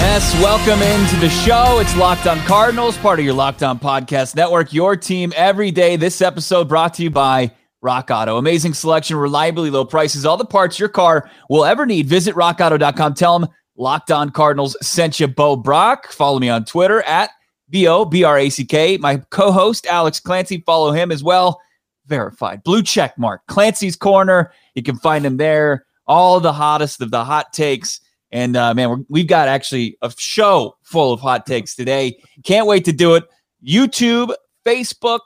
Yes, welcome into the show. It's Locked On Cardinals, part of your Locked On Podcast Network, your team every day. This episode brought to you by Rock Auto. Amazing selection, reliably low prices, all the parts your car will ever need. Visit rockauto.com. Tell them Locked On Cardinals sent you Bo Brack. Follow me on Twitter at B O B R A C K. My co host, Alex Clancy, follow him as well. Verified. Blue check mark. Clancy's Corner. You can find him there. All the hottest of the hot takes and uh, man, we have got actually a show full of hot takes today. Can't wait to do it. YouTube, Facebook,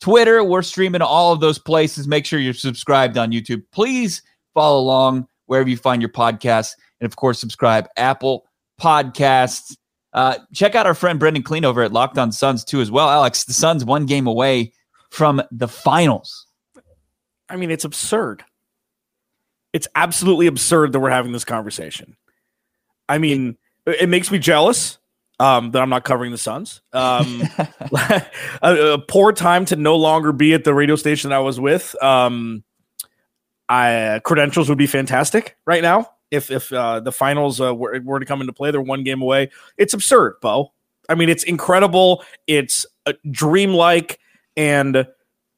Twitter. We're streaming all of those places. Make sure you're subscribed on YouTube. Please follow along wherever you find your podcasts. And of course, subscribe Apple Podcasts. Uh, check out our friend Brendon Kleen over at Locked On Suns too, as well. Alex, the Suns one game away from the finals. I mean, it's absurd. It's absolutely absurd that we're having this conversation. I mean, it makes me jealous um, that I'm not covering the Suns. Um, a, a, poor time to no longer be at the radio station that I was with. Um, I, credentials would be fantastic right now if if uh, the finals uh, were, were to come into play. They're one game away. It's absurd, Bo. I mean, it's incredible. It's dreamlike, and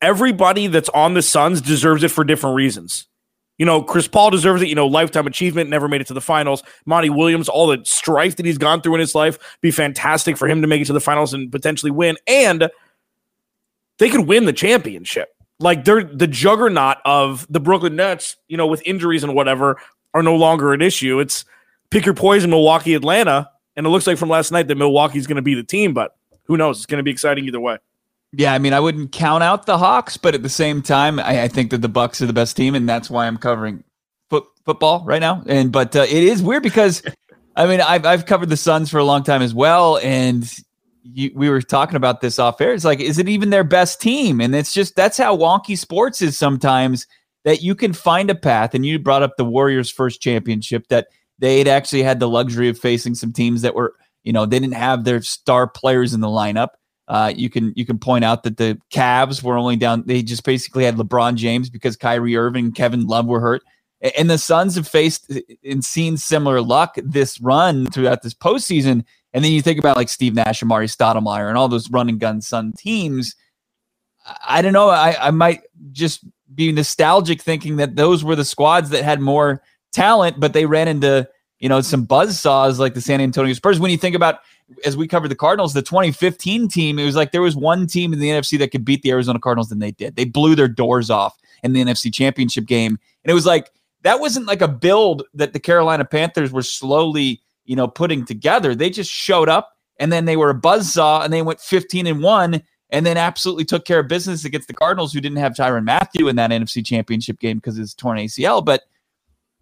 everybody that's on the Suns deserves it for different reasons. You know, Chris Paul deserves it. You know, lifetime achievement, never made it to the finals. Monty Williams, all the strife that he's gone through in his life, be fantastic for him to make it to the finals and potentially win. And they could win the championship. Like they're the juggernaut of the Brooklyn Nets, you know, with injuries and whatever, are no longer an issue. It's pick your poison, Milwaukee, Atlanta. And it looks like from last night that Milwaukee's going to be the team, but who knows? It's going to be exciting either way. Yeah, I mean, I wouldn't count out the Hawks, but at the same time, I, I think that the Bucks are the best team, and that's why I'm covering foot, football right now. And but uh, it is weird because, I mean, I've I've covered the Suns for a long time as well, and you, we were talking about this off air. It's like, is it even their best team? And it's just that's how wonky sports is sometimes. That you can find a path, and you brought up the Warriors' first championship that they had actually had the luxury of facing some teams that were, you know, they didn't have their star players in the lineup uh, you can you can point out that the Cavs were only down. They just basically had LeBron James because Kyrie Irving and Kevin Love were hurt. And the Suns have faced and seen similar luck this run throughout this postseason. And then you think about like Steve Nash, Amar'e Stoudemire, and all those run and gun Sun teams. I don't know. I, I might just be nostalgic thinking that those were the squads that had more talent, but they ran into you know some buzz saws like the San Antonio Spurs. When you think about as we covered the Cardinals, the 2015 team, it was like there was one team in the NFC that could beat the Arizona Cardinals and they did. They blew their doors off in the NFC Championship game. And it was like that wasn't like a build that the Carolina Panthers were slowly, you know, putting together. They just showed up and then they were a buzzsaw and they went 15 and 1 and then absolutely took care of business against the Cardinals who didn't have Tyrann Mathieu in that NFC Championship game because his torn ACL, but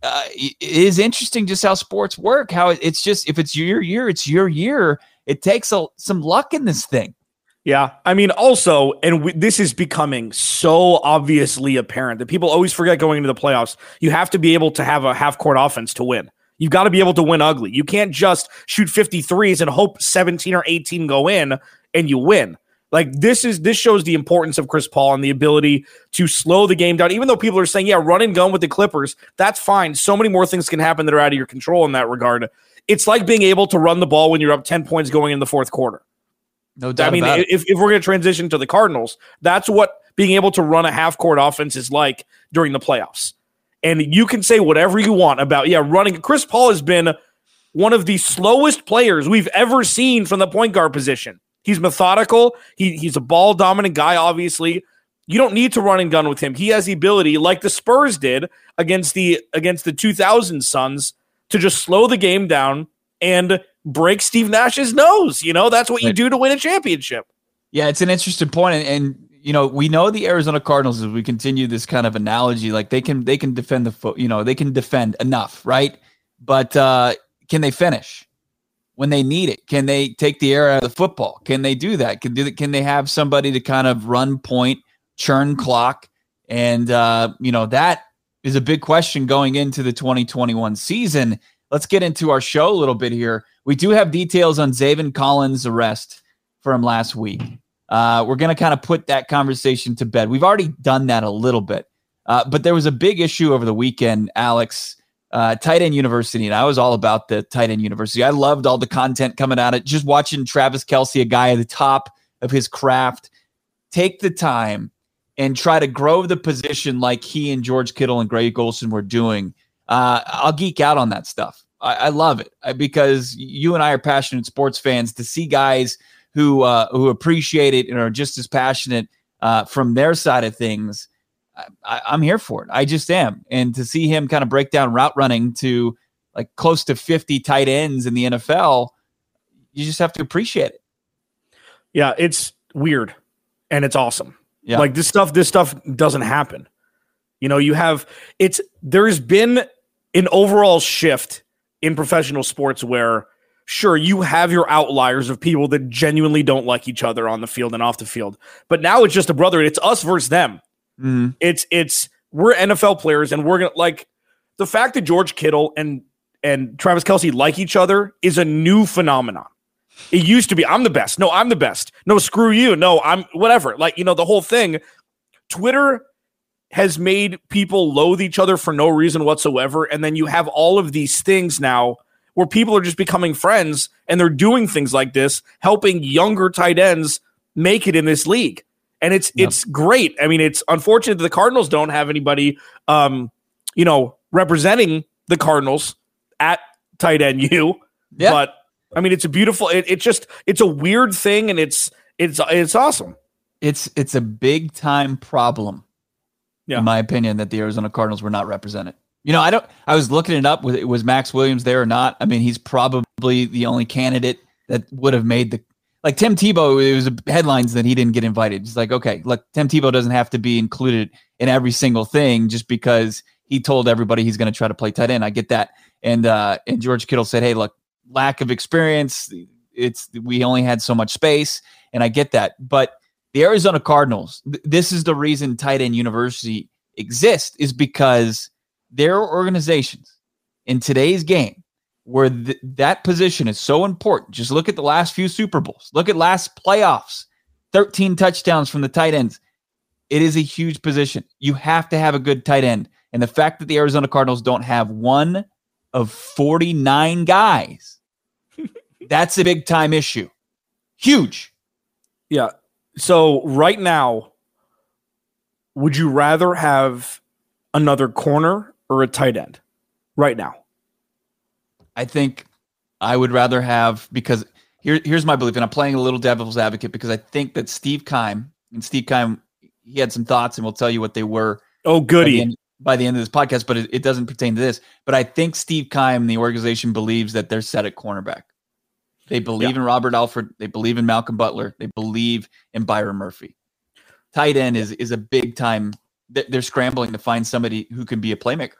uh, it is interesting just how sports work. How it's just if it's your year, it's your year. It takes a, some luck in this thing. Yeah, I mean, also, and this is becoming so obviously apparent that people always forget going into the playoffs. You have to be able to have a half court offense to win. You've got to be able to win ugly. You can't just shoot 53s and hope 17 or 18 go in and you win. Like this is this shows the importance of Chris Paul and the ability to slow the game down. Even though people are saying, "Yeah, run and gun with the Clippers," that's fine. So many more things can happen that are out of your control in that regard. It's like being able to run the ball when you're up ten points going in the fourth quarter. No doubt. I mean, if, if we're going to transition to the Cardinals, that's what being able to run a half court offense is like during the playoffs. And you can say whatever you want about yeah, running. Chris Paul has been one of the slowest players we've ever seen from the point guard position. He's methodical. He, he's a ball dominant guy, obviously. You don't need to run and gun with him. He has the ability, like the Spurs did against the against the 2000 Suns, to just slow the game down and break Steve Nash's nose. You know, that's what you do to win a championship. Yeah, it's an interesting point, and, and you know we know the Arizona Cardinals as we continue this kind of analogy, like they can they can defend the foot, you know, they can defend enough, right? But uh, can they finish? When they need it? Can they take the air out of the football? Can they do that? Can do that? Can they have somebody to kind of run point, churn clock, And, uh, you know, that is a big question going into the 2021 season. Let's get into our show a little bit here. We do have details on Zaven Collins' arrest from last week. Uh, we're going to kind of put that conversation to bed. We've already done that a little bit, uh, but there was a big issue over the weekend, Alex. Uh, tight end university, and I was all about the tight end university. I loved all the content coming out of it. Just watching Travis Kelce, a guy at the top of his craft, take the time and try to grow the position like he and George Kittle and Greg Olsen were doing. Uh, I'll geek out on that stuff. I, I love it uh, because you and I are passionate sports fans. To see guys who uh, who appreciate it and are just as passionate uh, from their side of things, I, I'm here for it. I just am. And to see him kind of break down route running to like close to 50 tight ends in the NFL, you just have to appreciate it. Yeah, it's weird and it's awesome. Yeah. Like this stuff, this stuff doesn't happen. You know, you have it's there's been an overall shift in professional sports where sure you have your outliers of people that genuinely don't like each other on the field and off the field. But now it's just a brother, it's us versus them. Mm-hmm. It's it's we're NFL players and we're gonna like the fact that George Kittle and and Travis Kelce like each other is a new phenomenon. It used to be I'm the best. No, I'm the best. No, screw you. No, I'm whatever. Like, you know, the whole thing. Twitter has made people loathe each other for no reason whatsoever. And then you have all of these things now where people are just becoming friends and they're doing things like this, helping younger tight ends make it in this league. And it's Yep. it's great. I mean, it's unfortunate that the Cardinals don't have anybody um, you know, representing the Cardinals at tight end You, Yeah. But I mean, it's a beautiful. It, it's just it's a weird thing, and it's it's it's awesome. It's it's a big time problem, Yeah. in my opinion, that the Arizona Cardinals were not represented. You know, I don't. I was looking it up. Was was Maxx Williams there or not? I mean, he's probably the only candidate that would have made the like Tim Tebow. It was headlines that he didn't get invited. It's like, okay, look, Tim Tebow doesn't have to be included in every single thing just because he told everybody he's going to try to play tight end. I get that. And uh, and George Kittle said, hey, look, lack of experience. It's we only had so much space, and I get that. But the Arizona Cardinals, th- this is the reason tight end university exists, is because there are organizations in today's game where th- that position is so important. Just look at the last few Super Bowls. Look at last playoffs. 13 touchdowns from the tight ends. It is a huge position. You have to have a good tight end. And the fact that the Arizona Cardinals don't have one of 49 guys, that's a big time issue. Huge. Yeah. So right now, would you rather have another corner or a tight end? Right now. I think I would rather have because here, here's my belief, and I'm playing a little devil's advocate because I think that Steve Keim and Steve Keim he had some thoughts, and we'll tell you what they were Oh, by the, goody. end, by the end of this podcast. But it, it doesn't pertain to this. But I think Steve and the organization believes that they're set at cornerback. They believe in Robert Alford. They believe in Malcolm Butler. They believe in Byron Murphy. Tight end is is a big time. They're scrambling to find somebody who can be a playmaker.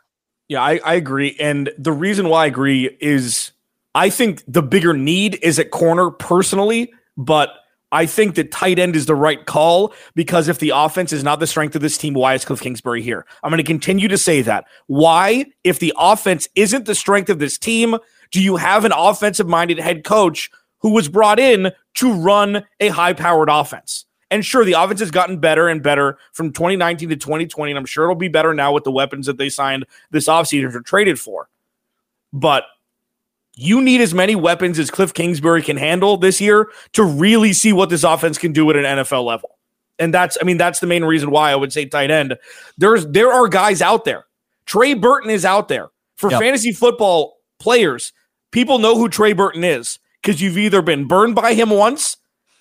Yeah, I, I agree. And the reason why I agree is I think the bigger need is at corner personally, but I think that tight end is the right call because if the offense is not the strength of this team, why is Cliff Kingsbury here? I'm going to continue to say that. Why, if the offense isn't the strength of this team, do you have an offensive minded head coach who was brought in to run a high powered offense? And sure, the offense has gotten better and better from 2019 to 2020, and I'm sure it'll be better now with the weapons that they signed this offseason or traded for. But you need as many weapons as Cliff Kingsbury can handle this year to really see what this offense can do at an NFL level. And that's, I mean, that's the main reason why I would say tight end. There's there are guys out there. Trey Burton is out there. For Yep. fantasy football players, people know who Trey Burton is because you've either been burned by him once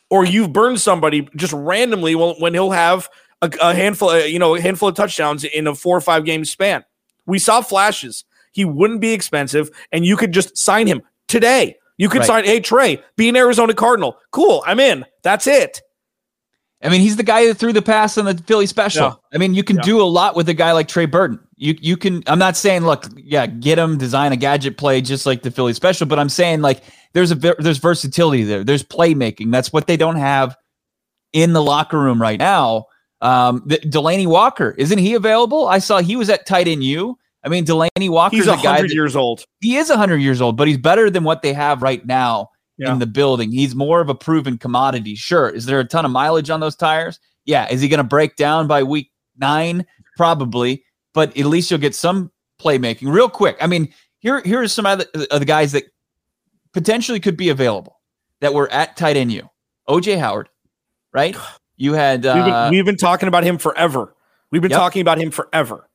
or you've burned somebody just randomly when, he'll have a, a handful, uh, you know, a handful of touchdowns in a four or five game span. We saw flashes. He wouldn't be expensive, and you could just sign him today. You could Right. sign, hey Trey, be an Arizona Cardinal. Cool, I'm in. That's it. I mean, he's the guy that threw the pass on the Philly special. Yeah. I mean, you can Yeah. do a lot with a guy like Trey Burton. You you can. I'm not saying look, yeah, get him, design a gadget play just like the Philly special, but I'm saying like there's a there's versatility there. There's playmaking. That's what they don't have in the locker room right now. Um, the, Delanie Walker, isn't he available? I saw he was at tight end U. I mean, Delanie Walker He's a guy hundred years old. he is 100 years old, but he's better than what they have right now Yeah. in the building. He's more of a proven commodity. Sure. Is there a ton of mileage on those tires? Yeah. Is he going to break down by week nine? Probably, but at least you'll get some playmaking real quick. I mean, here here are some other of the guys that potentially could be available that were at tight end you. OJ Howard, right? You had We've been, uh, we've been talking about him forever. We've been Yep. talking about him forever.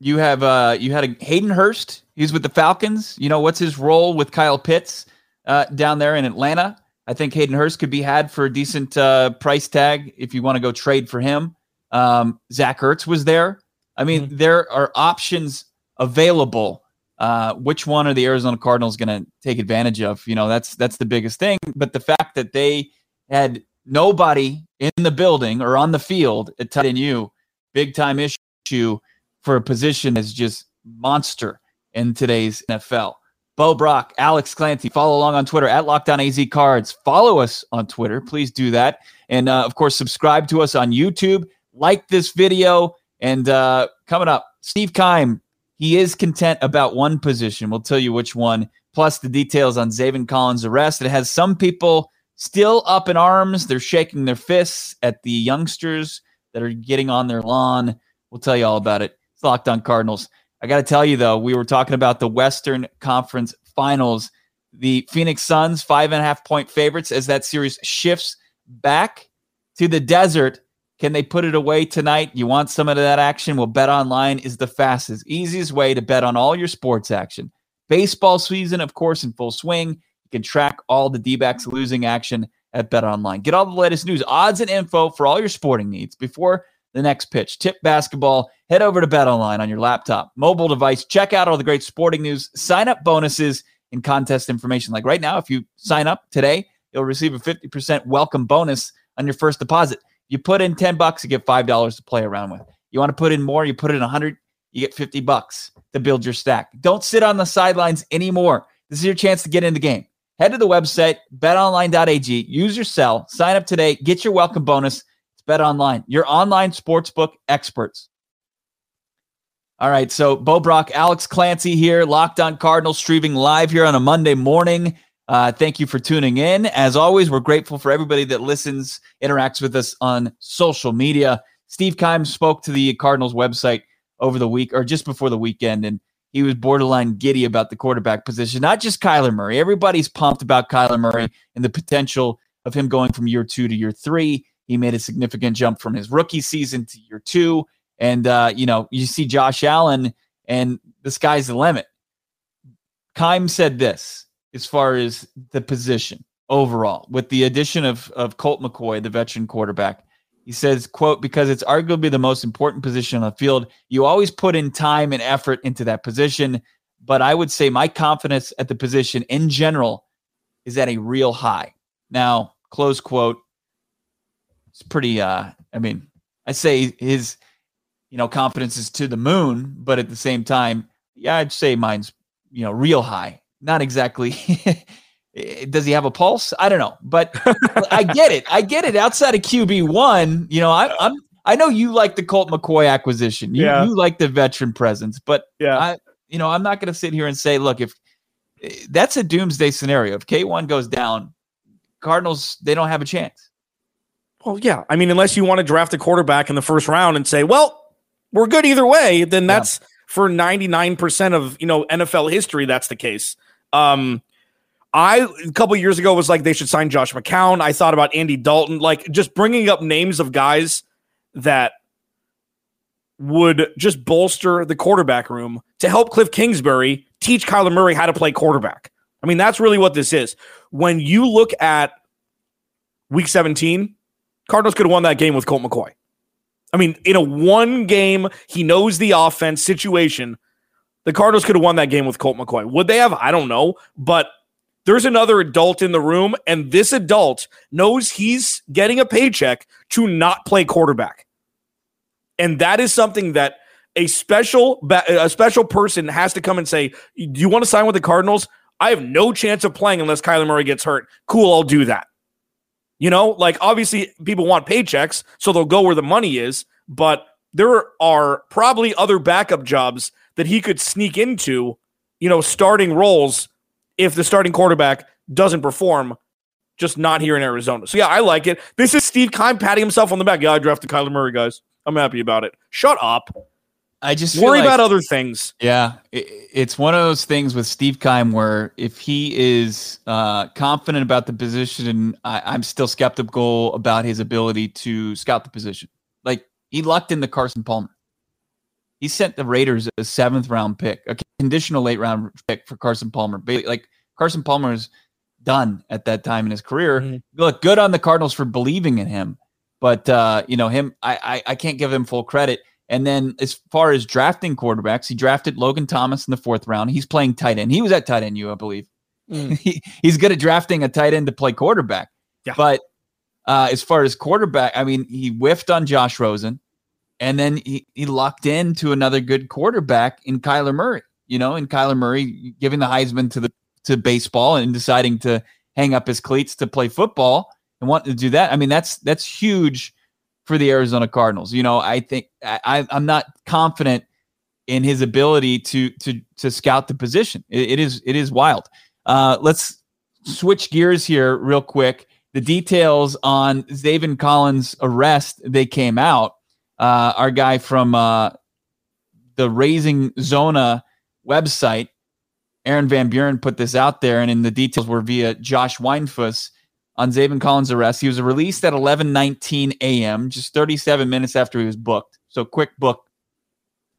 You have uh you had a Hayden Hurst. He's with the Falcons. You know what's his role with Kyle Pitts uh, down there in Atlanta? I think Hayden Hurst could be had for a decent uh, price tag if you want to go trade for him. Um, Zach Ertz was there. I mean, there are options available. Uh, which one are the Arizona Cardinals going to take advantage of? You know, that's that's the biggest thing. But the fact that they had nobody in the building or on the field at tight end U, big time issue for a position is just monster in today's NFL. Bo Brack, Alex Clancy, follow along on Twitter at Locked On AZ Cards. Follow us on Twitter. Please do that. And uh, of course, subscribe to us on YouTube. Like this video. And uh, coming up, Steve Keim, he is content about one position. We'll tell you which one, plus the details on Zaven Collins' arrest. It has some people still up in arms. They're shaking their fists at the youngsters that are getting on their lawn. We'll tell you all about it. It's Locked on Cardinals. I got to tell you, though, we were talking about the Western Conference Finals. The Phoenix Suns, five and a half point favorites as that series shifts back to the desert. Can they put it away tonight? You want some of that action? Well, Bet Online is the fastest, easiest way to bet on all your sports action. Baseball season, of course, in full swing. You can track all the D backs losing action at Bet Online. Get all the latest news, odds, and info for all your sporting needs before the next pitch. Tip basketball. Head over to Bet Online on your laptop, mobile device. Check out all the great sporting news, sign up bonuses, and contest information. Like right now, if you sign up today, you'll receive a 50% welcome bonus on your first deposit. You put in 10 bucks, you get $5 to play around with. You want to put in more, you put in 100, you get 50 bucks to build your stack. Don't sit on the sidelines anymore. This is your chance to get in the game. Head to the website, betonline.ag, use your cell, sign up today, get your welcome bonus. It's Bet Online, your online sportsbook experts. All right, so Bo Brack, Alex Clancy here, Locked on Cardinals, streaming live here on a Monday morning. Uh, thank you for tuning in. As always, we're grateful for everybody that listens, interacts with us on social media. Steve Keim spoke to the Cardinals website over the week or just before the weekend, and he was borderline giddy about the quarterback position. Not just Kyler Murray. Everybody's pumped about Kyler Murray and the potential of him going from year two to year three. He made a significant jump from his rookie season to year two. And, uh, you know, you see Josh Allen, and the sky's the limit. Keim said this as far as the position overall, with the addition of, of Colt McCoy, the veteran quarterback. He says, quote, because it's arguably the most important position on the field. You always put in time and effort into that position. But I would say my confidence at the position in general is at a real high. Now, close quote. It's pretty uh I mean, I say his you know confidence is to the moon, but at the same time, yeah, I'd say mine's you know real high. Not exactly eh, does he have a pulse? I don't know, but I get it. I get it. Outside of QB one, you know, I, I'm I know you like the Colt McCoy acquisition. You, Yeah. you like the veteran presence, but Yeah. I, you know, I'm not going to sit here and say, look, if eh, that's a doomsday scenario, if K1 goes down, Cardinals they don't have a chance. Well, yeah. I mean, unless you want to draft a quarterback in the first round and say, well, we're good either way, then Yeah. that's for 99% of, you know, NFL history, that's the case. Um, I a couple years ago was like they should sign Josh McCown. I thought about Andy Dalton, like just bringing up names of guys that would just bolster the quarterback room to help Cliff Kingsbury teach Kyler Murray how to play quarterback. I mean, that's really what this is. When you look at week 17, Cardinals could have won that game with Colt McCoy. I mean, in a one game, he knows the offense situation. The Cardinals could have won that game with Colt McCoy. Would they have? I don't know. But there's another adult in the room, and this adult knows he's getting a paycheck to not play quarterback. And that is something that a special a special person has to come and say, "Do you want to sign with the Cardinals? I have no chance of playing unless Kyler Murray gets hurt. Cool, I'll do that." You know, like obviously people want paychecks, so they'll go where the money is, but there are probably other backup jobs that he could sneak into, you know, starting roles if the starting quarterback doesn't perform, just not here in Arizona. So yeah, I like it. This is Steve Keim patting himself on the back. Yeah, I drafted Kyler Murray, guys. I'm happy about it. Shut up. I just Worry like- about other things. Yeah, it, it's one of those things with Steve Keim where if he is uh, confident about the position, I, I'm still skeptical about his ability to scout the position. Like he lucked into Carson Palmer. He sent the Raiders a seventh round pick, a conditional late round pick for Carson Palmer. Like Carson Palmer is done at that time in his career. Mhm. Look, good on the Cardinals for believing in him, but uh, you know him, I, I I can't give him full credit. And then as far as drafting quarterbacks, he drafted Logan Thomas in the fourth round. He's playing tight end. He was at tight end, you I believe. Mm. he, he's good at drafting a tight end to play quarterback. Yeah. But uh, as far as quarterback, I mean, he whiffed on Josh Rosen, and then he, he locked in to another good quarterback in Kyler Murray. You know, in Kyler Murray giving the Heisman to the to baseball and deciding to hang up his cleats to play football and want to do that. I mean, that's that's huge for the Arizona Cardinals. You know, I think I, I'm not confident in his ability to to to scout the position. It, it is it is wild. Uh, let's switch gears here real quick. The details on Zaven Collins' arrest they came out. Uh, our guy from uh, the Raising Zona website, Aaron Van Buren, put this out there, and in the details were via Josh Weinfuss on Zaven Collins' arrest. He was released at 11:19 a.m., just 37 minutes after he was booked. So quick book.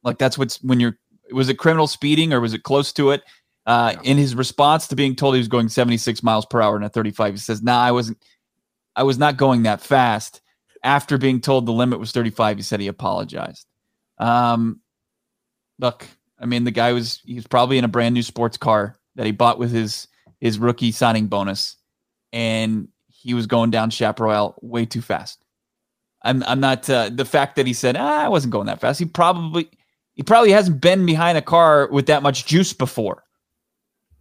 Like that's what's when you're. Was it criminal speeding or was it close to it? Uh, In his response to being told he was going 76 miles per hour in a 35, he says, "Nah, I wasn't. I was not going that fast." After being told the limit was 35, he said he apologized. Um, look, I mean, the guy was he was probably in a brand new sports car that he bought with his his rookie signing bonus, and he was going down Chaparral way too fast. I'm I'm not uh, the fact that he said ah, I wasn't going that fast. He probably he probably hasn't been behind a car with that much juice before,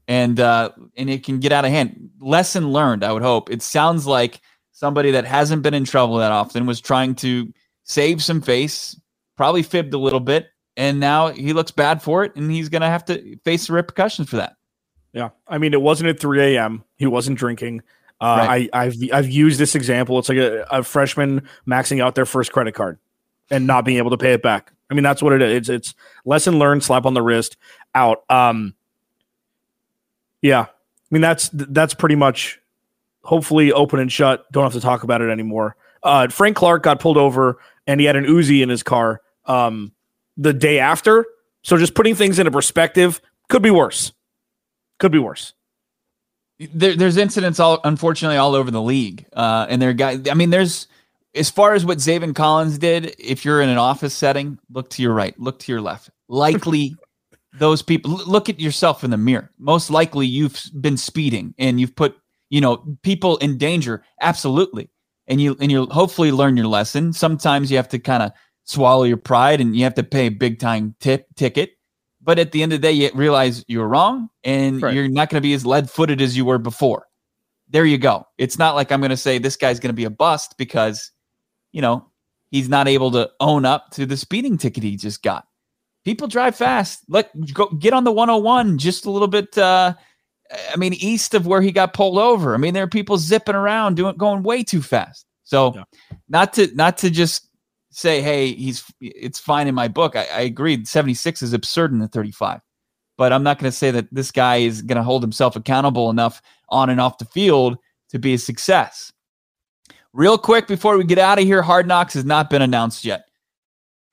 and uh, and it can get out of hand. Lesson learned. I would hope. It sounds like somebody that hasn't been in trouble that often was trying to save some face, probably fibbed a little bit, and now he looks bad for it, and he's gonna have to face the repercussions for that. Yeah, I mean, it wasn't at 3 a.m. He wasn't drinking. Uh, Right. I, I've I've used this example. It's like a, a freshman maxing out their first credit card and not being able to pay it back. I mean, that's what it is. It's it's lesson learned. Slap on the wrist. Out. Um. Yeah, I mean that's that's pretty much. Hopefully, open and shut. Don't have to talk about it anymore. Uh, Frank Clark got pulled over and he had an Uzi in his car. Um, the day after. So just putting things into perspective could be worse. Could be worse. there, there's incidents all unfortunately all over the league. Uh, and there guy I mean, there's as far as what Zaven Collins did, if you're in an office setting, look to your right, look to your left. Likely those people look at yourself in the mirror. Most likely you've been speeding and you've put, you know, people in danger. Absolutely. And you and you'll hopefully learn your lesson. Sometimes you have to kind of swallow your pride and you have to pay a big time tip ticket. But at the end of the day, you realize you're wrong and Right. you're not going to be as lead footed as you were before. There you go. It's not like I'm going to say this guy's going to be a bust because, you know, he's not able to own up to the speeding ticket he just got. People drive fast. Let go get on the 101 just a little bit. Uh, I mean, east of where he got pulled over. I mean, there are people zipping around doing going way too fast. So, Yeah. not to not to just say, hey, he's it's fine in my book. I, I agree. 76 is absurd in the 35, but I'm not going to say that this guy is going to hold himself accountable enough on and off the field to be a success. Real quick before we get out of here, Hard Knocks has not been announced yet.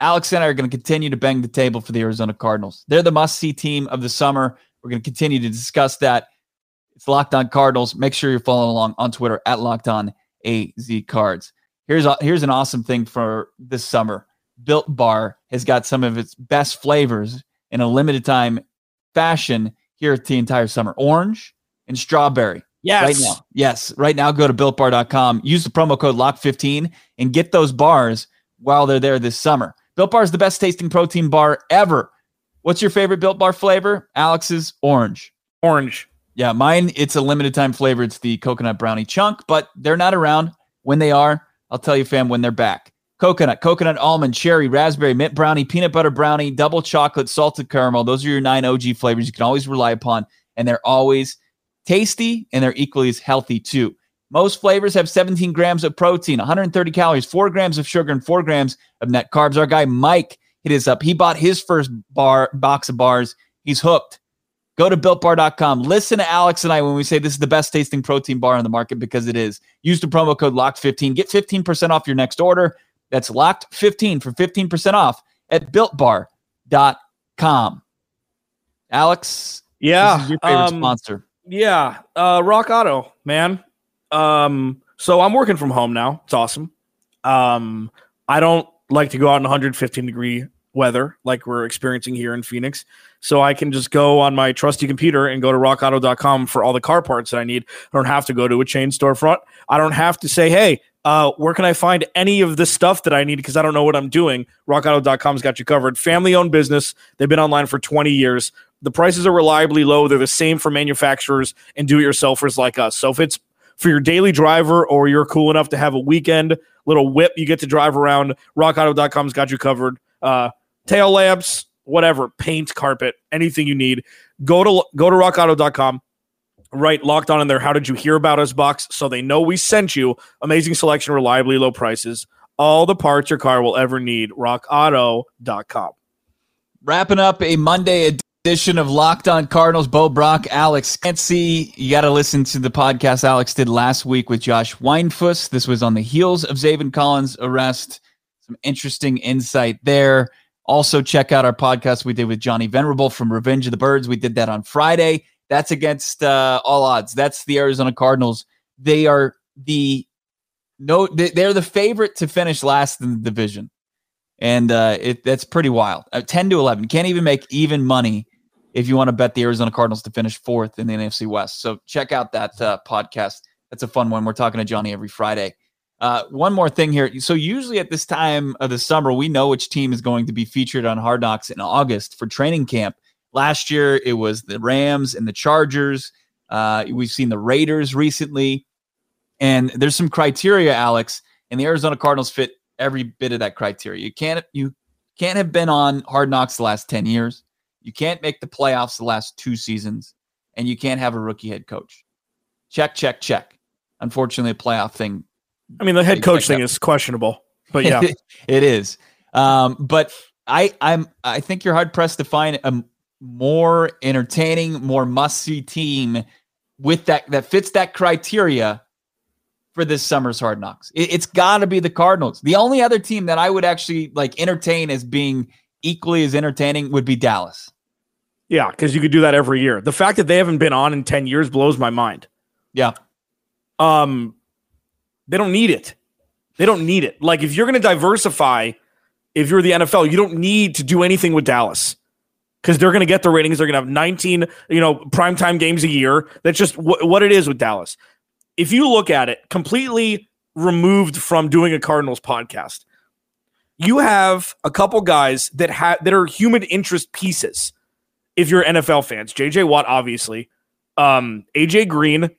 Alex and I are going to continue to bang the table for the Arizona Cardinals. They're the must see team of the summer. We're going to continue to discuss that. It's Locked On Cardinals. Make sure you're following along on Twitter at Locked On AZ Cards. Here's a, here's an awesome thing for this summer. Built Bar has got some of its best flavors in a limited time fashion here at the entire summer. Orange and strawberry. Yes. Right now. Yes. Right now, go to builtbar.com, use the promo code LOCK15 and get those bars while they're there this summer. Built Bar is the best tasting protein bar ever. What's your favorite Built Bar flavor? Alex's orange. Orange. Yeah, mine, it's a limited time flavor. It's the coconut brownie chunk, but they're not around. When they are, I'll tell you, fam, when they're back. Coconut, coconut almond, cherry, raspberry, mint brownie, peanut butter brownie, double chocolate, salted caramel. Those are your nine OG flavors you can always rely upon. And they're always tasty and they're equally as healthy too. Most flavors have 17 grams of protein, 130 calories, four grams of sugar, and four grams of net carbs. Our guy Mike hit us up. He bought his first bar box of bars. He's hooked. Go to builtbar.com. Listen to Alex and I when we say this is the best tasting protein bar on the market because it is. Use the promo code LOCKED15. Get 15% off your next order. That's locked15 for 15% off at builtbar.com. Alex, Yeah. this is your favorite um, sponsor. Yeah, uh, Rock Auto, man. Um, so I'm working from home now. It's awesome. Um, I don't like to go out in 115 degree weather like we're experiencing here in Phoenix. So I can just go on my trusty computer and go to rockauto.com for all the car parts that I need. I don't have to go to a chain storefront. I don't have to say, hey, uh, where can I find any of the stuff that I need because I don't know what I'm doing? RockAuto.com's got you covered. Family owned business. They've been online for 20 years. The prices are reliably low. They're the same for manufacturers and do it yourselfers like us. So if it's for your daily driver or you're cool enough to have a weekend little whip you get to drive around, rockauto.com's got you covered. Uh, tail lamps, whatever, paint, carpet, anything you need. Go to go to rockauto.com. Right, locked on in there. How did you hear about us box? So they know we sent you. Amazing selection, reliably low prices. All the parts your car will ever need. RockAuto.com. Wrapping up a Monday edition of Locked On Cardinals. Bo Brack, Alex Clancy. You got to listen to the podcast Alex did last week with Josh Weinfuss. This was on the heels of Zaven Collins' arrest. Some interesting insight there. Also, check out our podcast we did with Johnny Venerable from Revenge of the Birds. We did that on Friday. That's against uh, all odds. That's the Arizona Cardinals. They are the no, they're the favorite to finish last in the division, and uh, it that's pretty wild. Uh, Ten to eleven, can't even make even money if you want to bet the Arizona Cardinals to finish fourth in the NFC West. So check out that uh, podcast. That's a fun one. We're talking to Johnny every Friday. Uh, one more thing here. So usually at this time of the summer, we know which team is going to be featured on Hard Knocks in August for training camp. Last year it was the Rams and the Chargers. Uh, we've seen the Raiders recently, and there's some criteria, Alex, and the Arizona Cardinals fit every bit of that criteria. You can't you can't have been on Hard Knocks the last ten years. You can't make the playoffs the last two seasons, and you can't have a rookie head coach. Check, check, check. Unfortunately, a playoff thing I mean, the head coach thing is questionable, but yeah. it is. Um, but I, I'm, I think you're hard pressed to find a more entertaining, more must see team with that that fits that criteria for this summer's Hard Knocks. It, it's got to be the Cardinals. The only other team that I would actually like entertain as being equally as entertaining would be Dallas. Yeah, because you could do that every year. The fact that they haven't been on in 10 years blows my mind. Yeah, Um, they don't need it. They don't need it. Like if you're going to diversify, if you're the NFL, you don't need to do anything with Dallas because they're going to get the ratings. They're going to have 19, you know, primetime games a year. That's just wh- what it is with Dallas. If you look at it completely removed from doing a Cardinals podcast, you have a couple guys that have that are human interest pieces. If you're NFL fans, JJ Watt, obviously, um, AJ Green.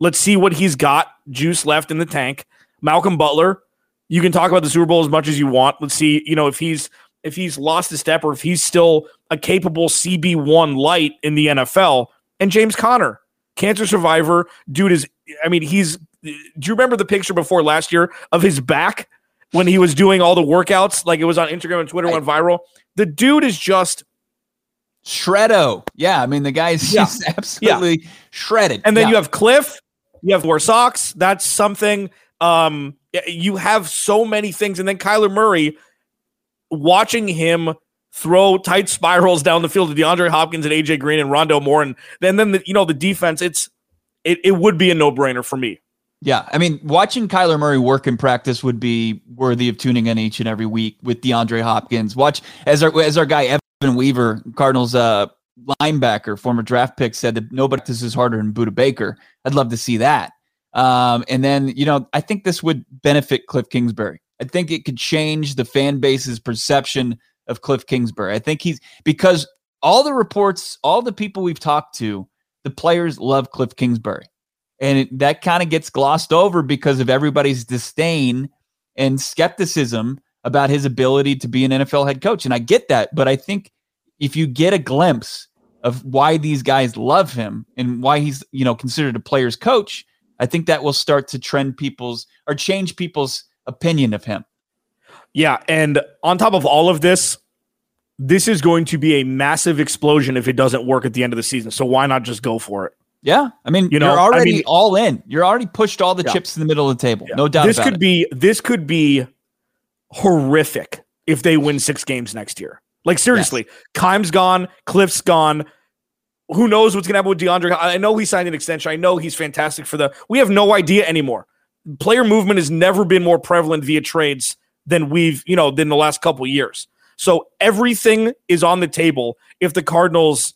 Let's see what he's got juice left in the tank. Malcolm Butler. You can talk about the Super Bowl as much as you want. Let's see, you know, if he's if he's lost a step or if he's still a capable CB1 light in the NFL. And James Conner, cancer survivor, dude is I mean, he's do you remember the picture before last year of his back when he was doing all the workouts? Like it was on Instagram and Twitter, went viral. The dude is just Shreddo. Yeah, I mean the guy's Yeah. just absolutely shredded. And then Yeah. you have Cliff, you have wear socks. That's something. Um, you have so many things, and then Kyler Murray, watching him throw tight spirals down the field to DeAndre Hopkins and AJ Green and Rondale Moore, and then then the, you know the defense. It's it it would be a no brainer for me. Yeah, I mean, watching Kyler Murray work in practice would be worthy of tuning in each and every week with DeAndre Hopkins. Watch as our as our guy Evan Weaver, Cardinals uh, linebacker, former draft pick, said that nobody this is harder than Budda Baker. I'd love to see that. Um, and then you know, I think this would benefit Cliff Kingsbury. I think it could change the fan base's perception of Cliff Kingsbury. I think he's because all the reports, all the people we've talked to, the players love Cliff Kingsbury And it, that kind of gets glossed over because of everybody's disdain and skepticism about his ability to be an NFL head coach. And I get that. But I think if you get a glimpse of why these guys love him and why he's, you know, considered a player's coach, I think that will start to trend people's or change people's opinion of him. Yeah. And on top of all of this, this is going to be a massive explosion if it doesn't work at the end of the season. So why not just go for it? Yeah, I mean, you know, you're already I mean, all in. You're already pushed all the yeah. chips in the middle of the table. Yeah. No doubt. This could it. be this could be horrific if they win six games next year. Like seriously, yes. Keim's gone, Cliff's gone. Who knows what's gonna happen with DeAndre? I know he signed an extension. I know he's fantastic for the. We have no idea anymore. Player movement has never been more prevalent via trades than we've, you know, than the last couple years. So everything is on the table if the Cardinals,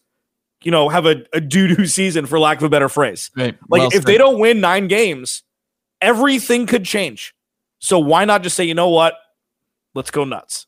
you know, have a, a doo-doo season, for lack of a better phrase. Right. Like well if said. they don't win nine games, everything could change. So why not just say, you know what? Let's go nuts.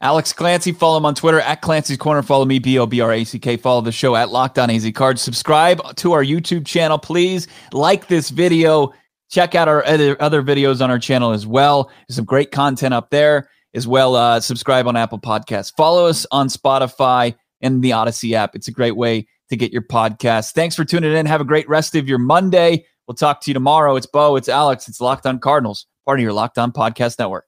Alex Clancy, follow him on Twitter at Clancy's Corner. Follow me, B O B R A C K. Follow the show at Locked On AZ Cards. Subscribe to our YouTube channel, please. Like this video. Check out our other, other videos on our channel as well. There's some great content up there as well. Uh, subscribe on Apple Podcasts. Follow us on Spotify and the Odyssey app. It's a great way to get your podcast. Thanks for tuning in. Have a great rest of your Monday. We'll talk to you tomorrow. It's Bo, it's Alex, it's Locked On Cardinals, part of your Locked On Podcast Network.